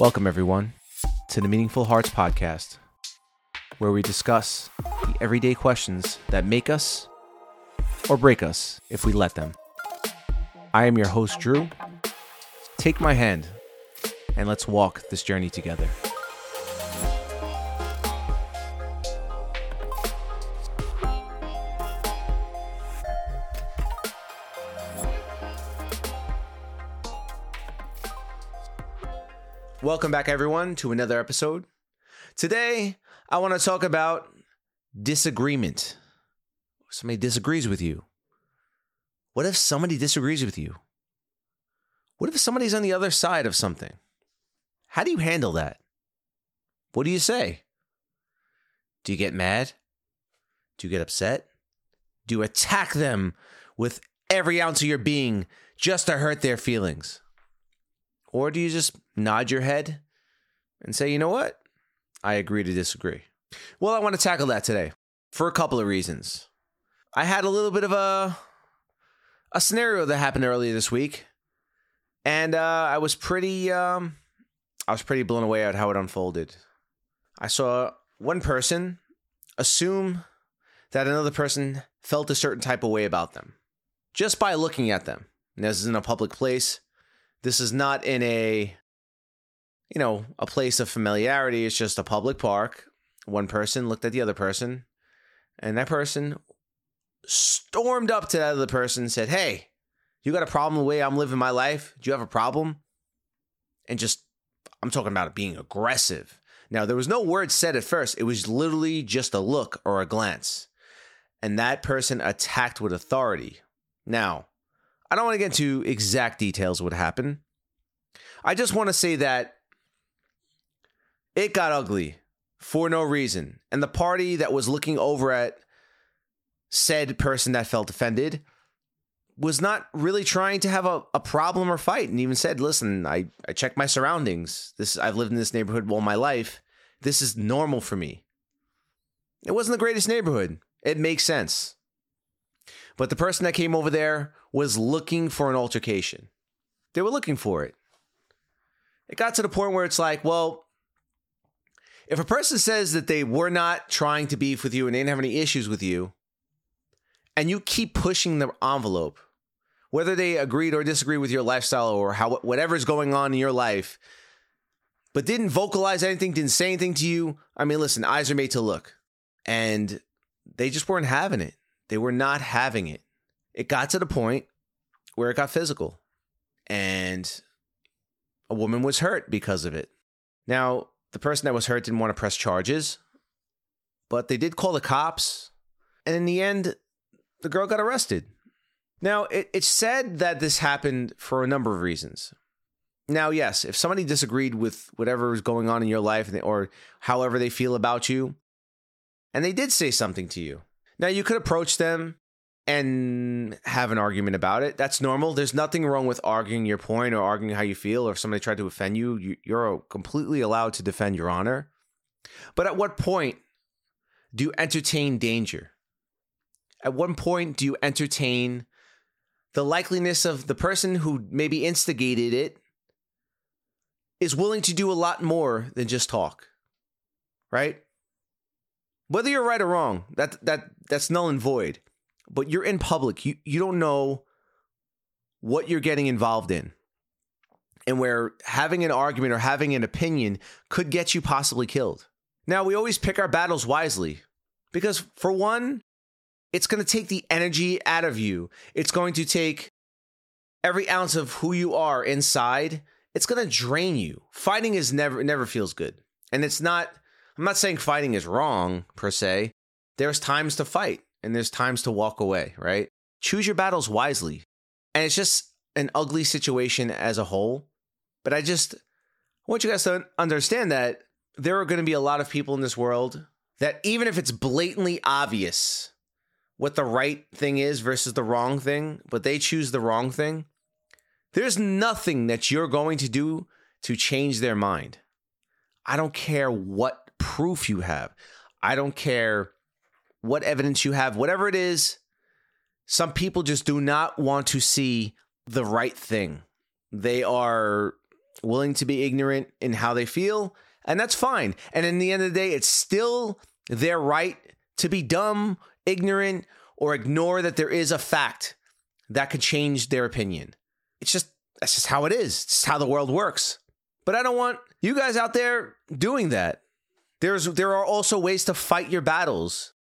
Welcome, everyone, to the Meaningful Hearts Podcast, where we discuss the everyday questions that make us or break us if we let them. I am your host, Drew. Take my hand and let's walk this journey together. Welcome back, everyone, to another episode. Today, I want to talk about disagreement. Somebody disagrees with you. What if somebody disagrees with you? What if somebody's on the other side of something? How do you handle that? What do you say? Do you get mad? Do you get upset? Do you attack them with every ounce of your being just to hurt their feelings? Or do you just nod your head and say, you know what? I agree to disagree. Well, I want to tackle that today for a couple of reasons. I had a little bit of a a scenario that happened earlier this week, and uh, I was pretty um, I was pretty blown away at how it unfolded. I saw one person assume that another person felt a certain type of way about them just by looking at them. And this is in a public place. This is not in a you know, a place of familiarity. It's just a public park. One person looked at the other person, and that person stormed up to that other person and said, Hey, you got a problem with the way I'm living my life? Do you have a problem? And just, I'm talking about it being aggressive. Now, there was no word said at first, it was literally just a look or a glance. And that person attacked with authority. Now, I don't want to get into exact details what happened. I just want to say that it got ugly for no reason. And the party that was looking over at said person that felt offended was not really trying to have a, a problem or fight and even said, listen, I, I check my surroundings. This I've lived in this neighborhood all my life. This is normal for me. It wasn't the greatest neighborhood. It makes sense. But the person that came over there was looking for an altercation. They were looking for it. It got to the point where it's like, well, if a person says that they were not trying to beef with you and they didn't have any issues with you, and you keep pushing the envelope, whether they agreed or disagree with your lifestyle or how whatever's going on in your life, but didn't vocalize anything, didn't say anything to you, I mean, listen, eyes are made to look. And they just weren't having it. They were not having it. It got to the point where it got physical. And a woman was hurt because of it. Now, the person that was hurt didn't want to press charges, but they did call the cops. And in the end, the girl got arrested. Now, it, it's said that this happened for a number of reasons. Now, yes, if somebody disagreed with whatever was going on in your life or however they feel about you, and they did say something to you, now you could approach them and have an argument about it. That's normal. There's nothing wrong with arguing your point or arguing how you feel. Or if somebody tried to offend you, you're completely allowed to defend your honor. But at what point do you entertain danger? At what point do you entertain the likeliness of the person who maybe instigated it is willing to do a lot more than just talk? Right? Whether you're right or wrong, that that that's null and void but you're in public. You you don't know what you're getting involved in. And where having an argument or having an opinion could get you possibly killed. Now, we always pick our battles wisely because, for one, it's going to take the energy out of you. It's going to take every ounce of who you are inside. It's going to drain you. Fighting is never never feels good. And it's not I'm not saying fighting is wrong per se. There's times to fight and there's times to walk away, right? Choose your battles wisely. And it's just an ugly situation as a whole. But I just want you guys to understand that there are going to be a lot of people in this world that even if it's blatantly obvious what the right thing is versus the wrong thing, but they choose the wrong thing, there's nothing that you're going to do to change their mind. I don't care what proof you have. I don't care what evidence you have, whatever it is, some people just do not want to see the right thing. They are willing to be ignorant in how they feel, and that's fine. And in the end of the day, it's still their right to be dumb, ignorant, or ignore that there is a fact that could change their opinion. It's just that's just how it is. It's how the world works. But I don't want you guys out there doing that. There's there are also ways to fight your battles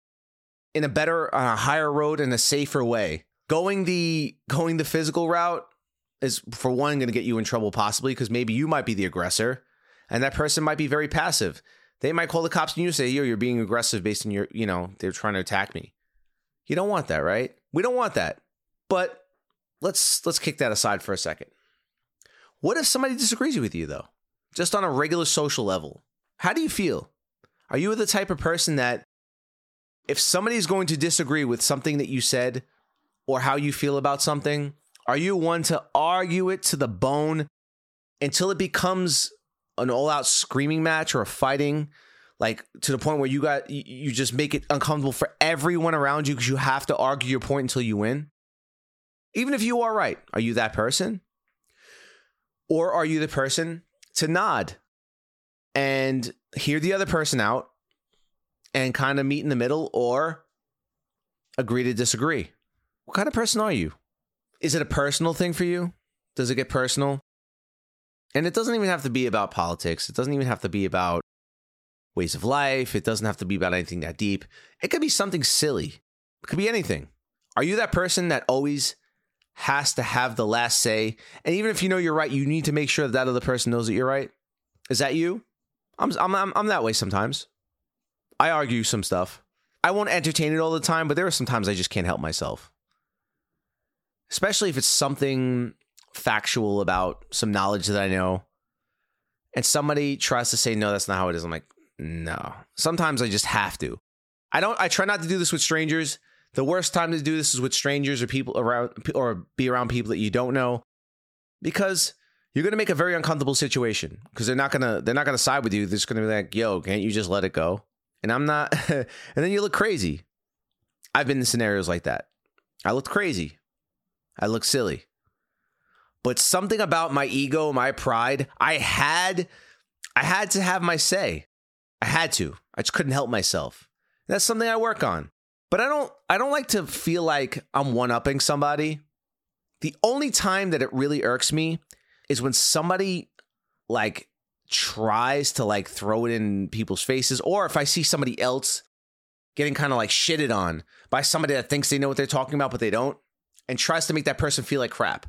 in a better, on a higher road and a safer way. Going the going the physical route is for one going to get you in trouble possibly because maybe you might be the aggressor and that person might be very passive. They might call the cops and you say, "Yo, you're being aggressive based on your, you know, they're trying to attack me." You don't want that, right? We don't want that. But let's let's kick that aside for a second. What if somebody disagrees with you though? Just on a regular social level. How do you feel? Are you the type of person that if somebody's going to disagree with something that you said or how you feel about something, are you one to argue it to the bone until it becomes an all-out screaming match or a fighting like to the point where you got you just make it uncomfortable for everyone around you because you have to argue your point until you win? Even if you are right, are you that person? Or are you the person to nod and hear the other person out and kind of meet in the middle or agree to disagree? What kind of person are you? Is it a personal thing for you? Does it get personal? And it doesn't even have to be about politics. It doesn't even have to be about ways of life. It doesn't have to be about anything that deep. It could be something silly. It could be anything. Are you that person that always has to have the last say? And even if you know you're right, you need to make sure that, that other person knows that you're right. Is that you? I'm, I'm, I'm, I'm that way sometimes. I argue some stuff. I won't entertain it all the time, but there are some times I just can't help myself. Especially if it's something factual about some knowledge that I know. And somebody tries to say, no, that's not how it is. I'm like, no. Sometimes I just have to. I don't, I try not to do this with strangers. The worst time to do this is with strangers or people around, or be around people that you don't know because you're going to make a very uncomfortable situation because they're not going to, they're not going to side with you. They're just going to be like, yo, can't you just let it go? And I'm not, and then you look crazy. I've been in scenarios like that. I looked crazy. I looked silly but something about my ego, my pride, I had I had to have my say. I had to. I just couldn't help myself. That's something I work on. But I don't I don't like to feel like I'm one-upping somebody. The only time that it really irks me is when somebody like tries to like throw it in people's faces or if I see somebody else getting kind of like shitted on by somebody that thinks they know what they're talking about but they don't and tries to make that person feel like crap.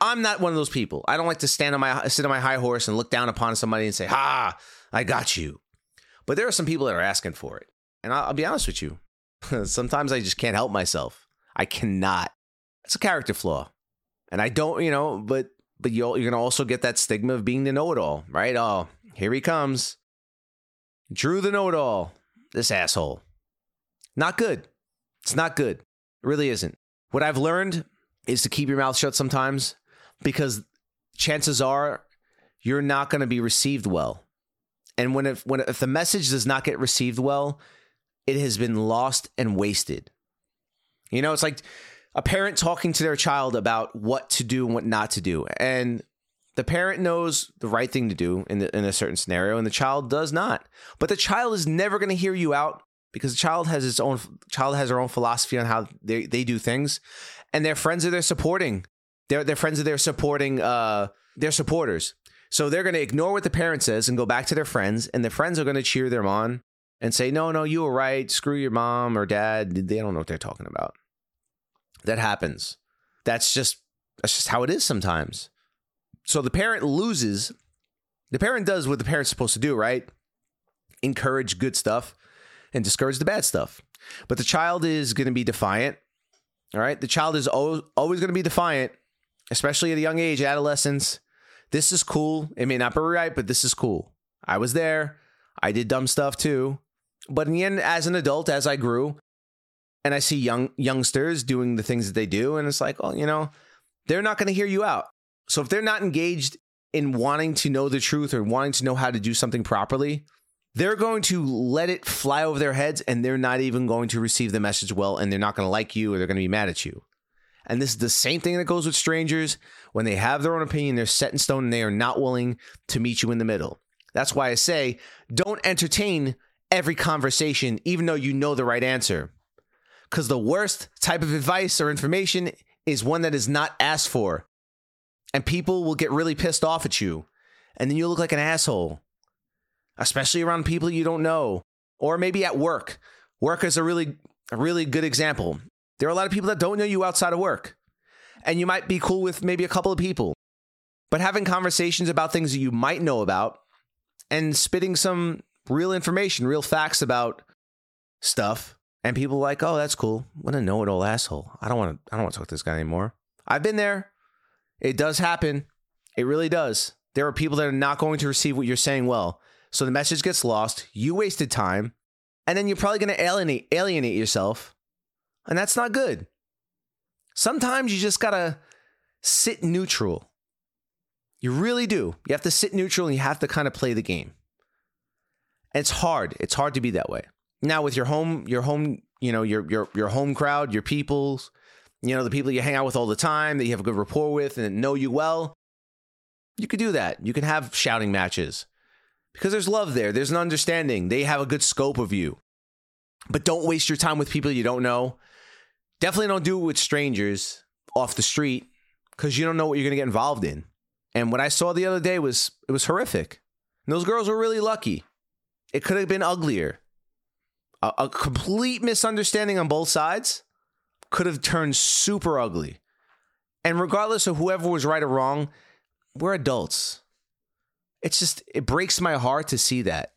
I'm not one of those people. I don't like to stand on my sit on my high horse and look down upon somebody and say, "Ha, I got you." But there are some people that are asking for it, and I'll, I'll be honest with you. Sometimes I just can't help myself. I cannot. It's a character flaw, and I don't, you know. But but you're you're gonna also get that stigma of being the know-it-all, right? Oh, here he comes, Drew the know-it-all. This asshole. Not good. It's not good. It really isn't. What I've learned is to keep your mouth shut sometimes because chances are you're not going to be received well. And when if when if the message does not get received well, it has been lost and wasted. You know, it's like a parent talking to their child about what to do and what not to do. And the parent knows the right thing to do in, the, in a certain scenario, and the child does not. But the child is never going to hear you out because the child has its own child has their own philosophy on how they, they do things, and their friends are their supporting their their friends are there supporting uh their supporters. So they're going to ignore what the parent says and go back to their friends, and their friends are going to cheer them on and say, "No, no, you were right. Screw your mom or dad. They don't know what they're talking about." That happens. That's just that's just how it is sometimes. So the parent loses. The parent does what the parent's supposed to do, right? Encourage good stuff and discourage the bad stuff. But the child is going to be defiant. All right? The child is always, going to be defiant especially at a young age, adolescence. This is cool. It may not be right, but this is cool. I was there. I did dumb stuff too. But in the end, as an adult, as I grew, and I see young youngsters doing the things that they do, and it's like, well, you know, they're not going to hear you out. So if they're not engaged in wanting to know the truth or wanting to know how to do something properly, they're going to let it fly over their heads and they're not even going to receive the message well and they're not going to like you or they're going to be mad at you. And this is the same thing that goes with strangers. When they have their own opinion, they're set in stone and they are not willing to meet you in the middle. That's why I say don't entertain every conversation, even though you know the right answer. Because the worst type of advice or information is one that is not asked for. And people will get really pissed off at you. And then you look like an asshole, especially around people you don't know, or maybe at work. Work is a really, a really good example. There are a lot of people that don't know you outside of work. And you might be cool with maybe a couple of people. But having conversations about things that you might know about and spitting some real information, real facts about stuff, and people like, oh, that's cool. What a know-it-all asshole. I don't want to. I don't want to talk to this guy anymore. I've been there. It does happen. It really does. There are people that are not going to receive what you're saying well. So the message gets lost. You wasted time, and then you're probably going to alienate alienate yourself, and that's not good. Sometimes you just gotta sit neutral. You really do. You have to sit neutral and you have to kind of play the game. And it's hard. It's hard to be that way. Now with your home, your home, you know, your your your home crowd, your peoples, you know, the people you hang out with all the time that you have a good rapport with and know you well, you could do that. You can have shouting matches. Because there's love there. There's an understanding. They have a good scope of you. But don't waste your time with people you don't know. Definitely don't do it with strangers off the street because you don't know what you're going to get involved in. And what I saw the other day was it was horrific. And those girls were really lucky. It could have been uglier. A, a complete misunderstanding on both sides could have turned super ugly. And regardless of whoever was right or wrong, we're adults. It's just, it breaks my heart to see that.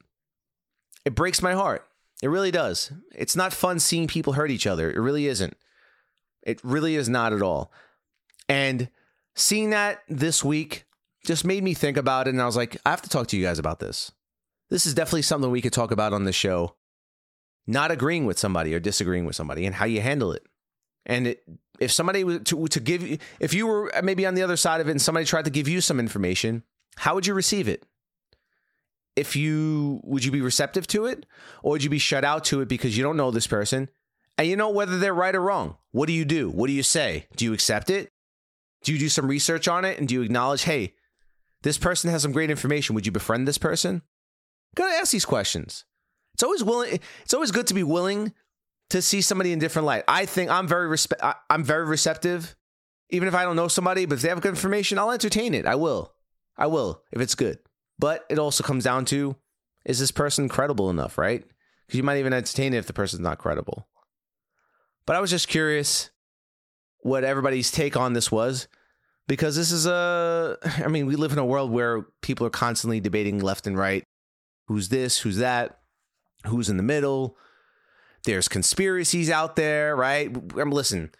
It breaks my heart. It really does. It's not fun seeing people hurt each other. It really isn't. It really is not at all. And seeing that this week just made me think about it. And I was like, I have to talk to you guys about this. This is definitely something we could talk about on the show. Not agreeing with somebody or disagreeing with somebody and how you handle it. And it, if somebody to, to give you, if you were maybe on the other side of it and somebody tried to give you some information, how would you receive it? If you, would you be receptive to it? Or would you be shut out to it because you don't know this person and you know whether they're right or wrong. What do you do? What do you say? Do you accept it? Do you do some research on it and do you acknowledge, hey, this person has some great information. Would you befriend this person? Gotta ask these questions. It's always willing. It's always good to be willing to see somebody in different light. I think I'm very respe- I'm very receptive, even if I don't know somebody. But if they have good information, I'll entertain it. I will. I will if it's good. But it also comes down to is this person credible enough, right? Because you might even entertain it if the person's not credible. But I was just curious what everybody's take on this was because this is a I mean, we live in a world where people are constantly debating left and right. Who's this, who's that, who's in the middle. There's conspiracies out there, right? I'm listen.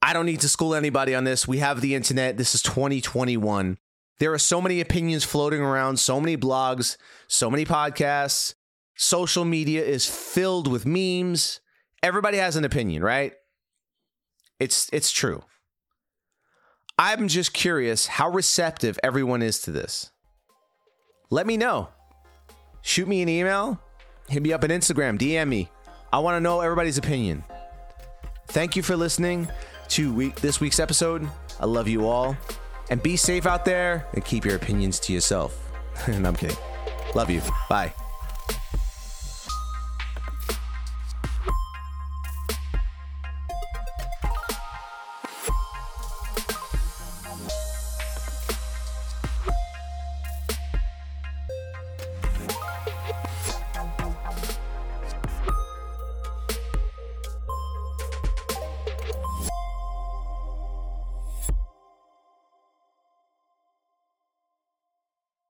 I don't need to school anybody on this. We have the internet. This is 2021. There are so many opinions floating around, so many blogs, so many podcasts. Social media is filled with memes, everybody has an opinion, right? It's it's true. I'm just curious how receptive everyone is to this. Let me know. Shoot me an email, hit me up on Instagram, DM me. I want to know everybody's opinion. Thank you for listening to week, this week's episode. I love you all. And be safe out there and keep your opinions to yourself. and I'm kidding. Love you. Bye.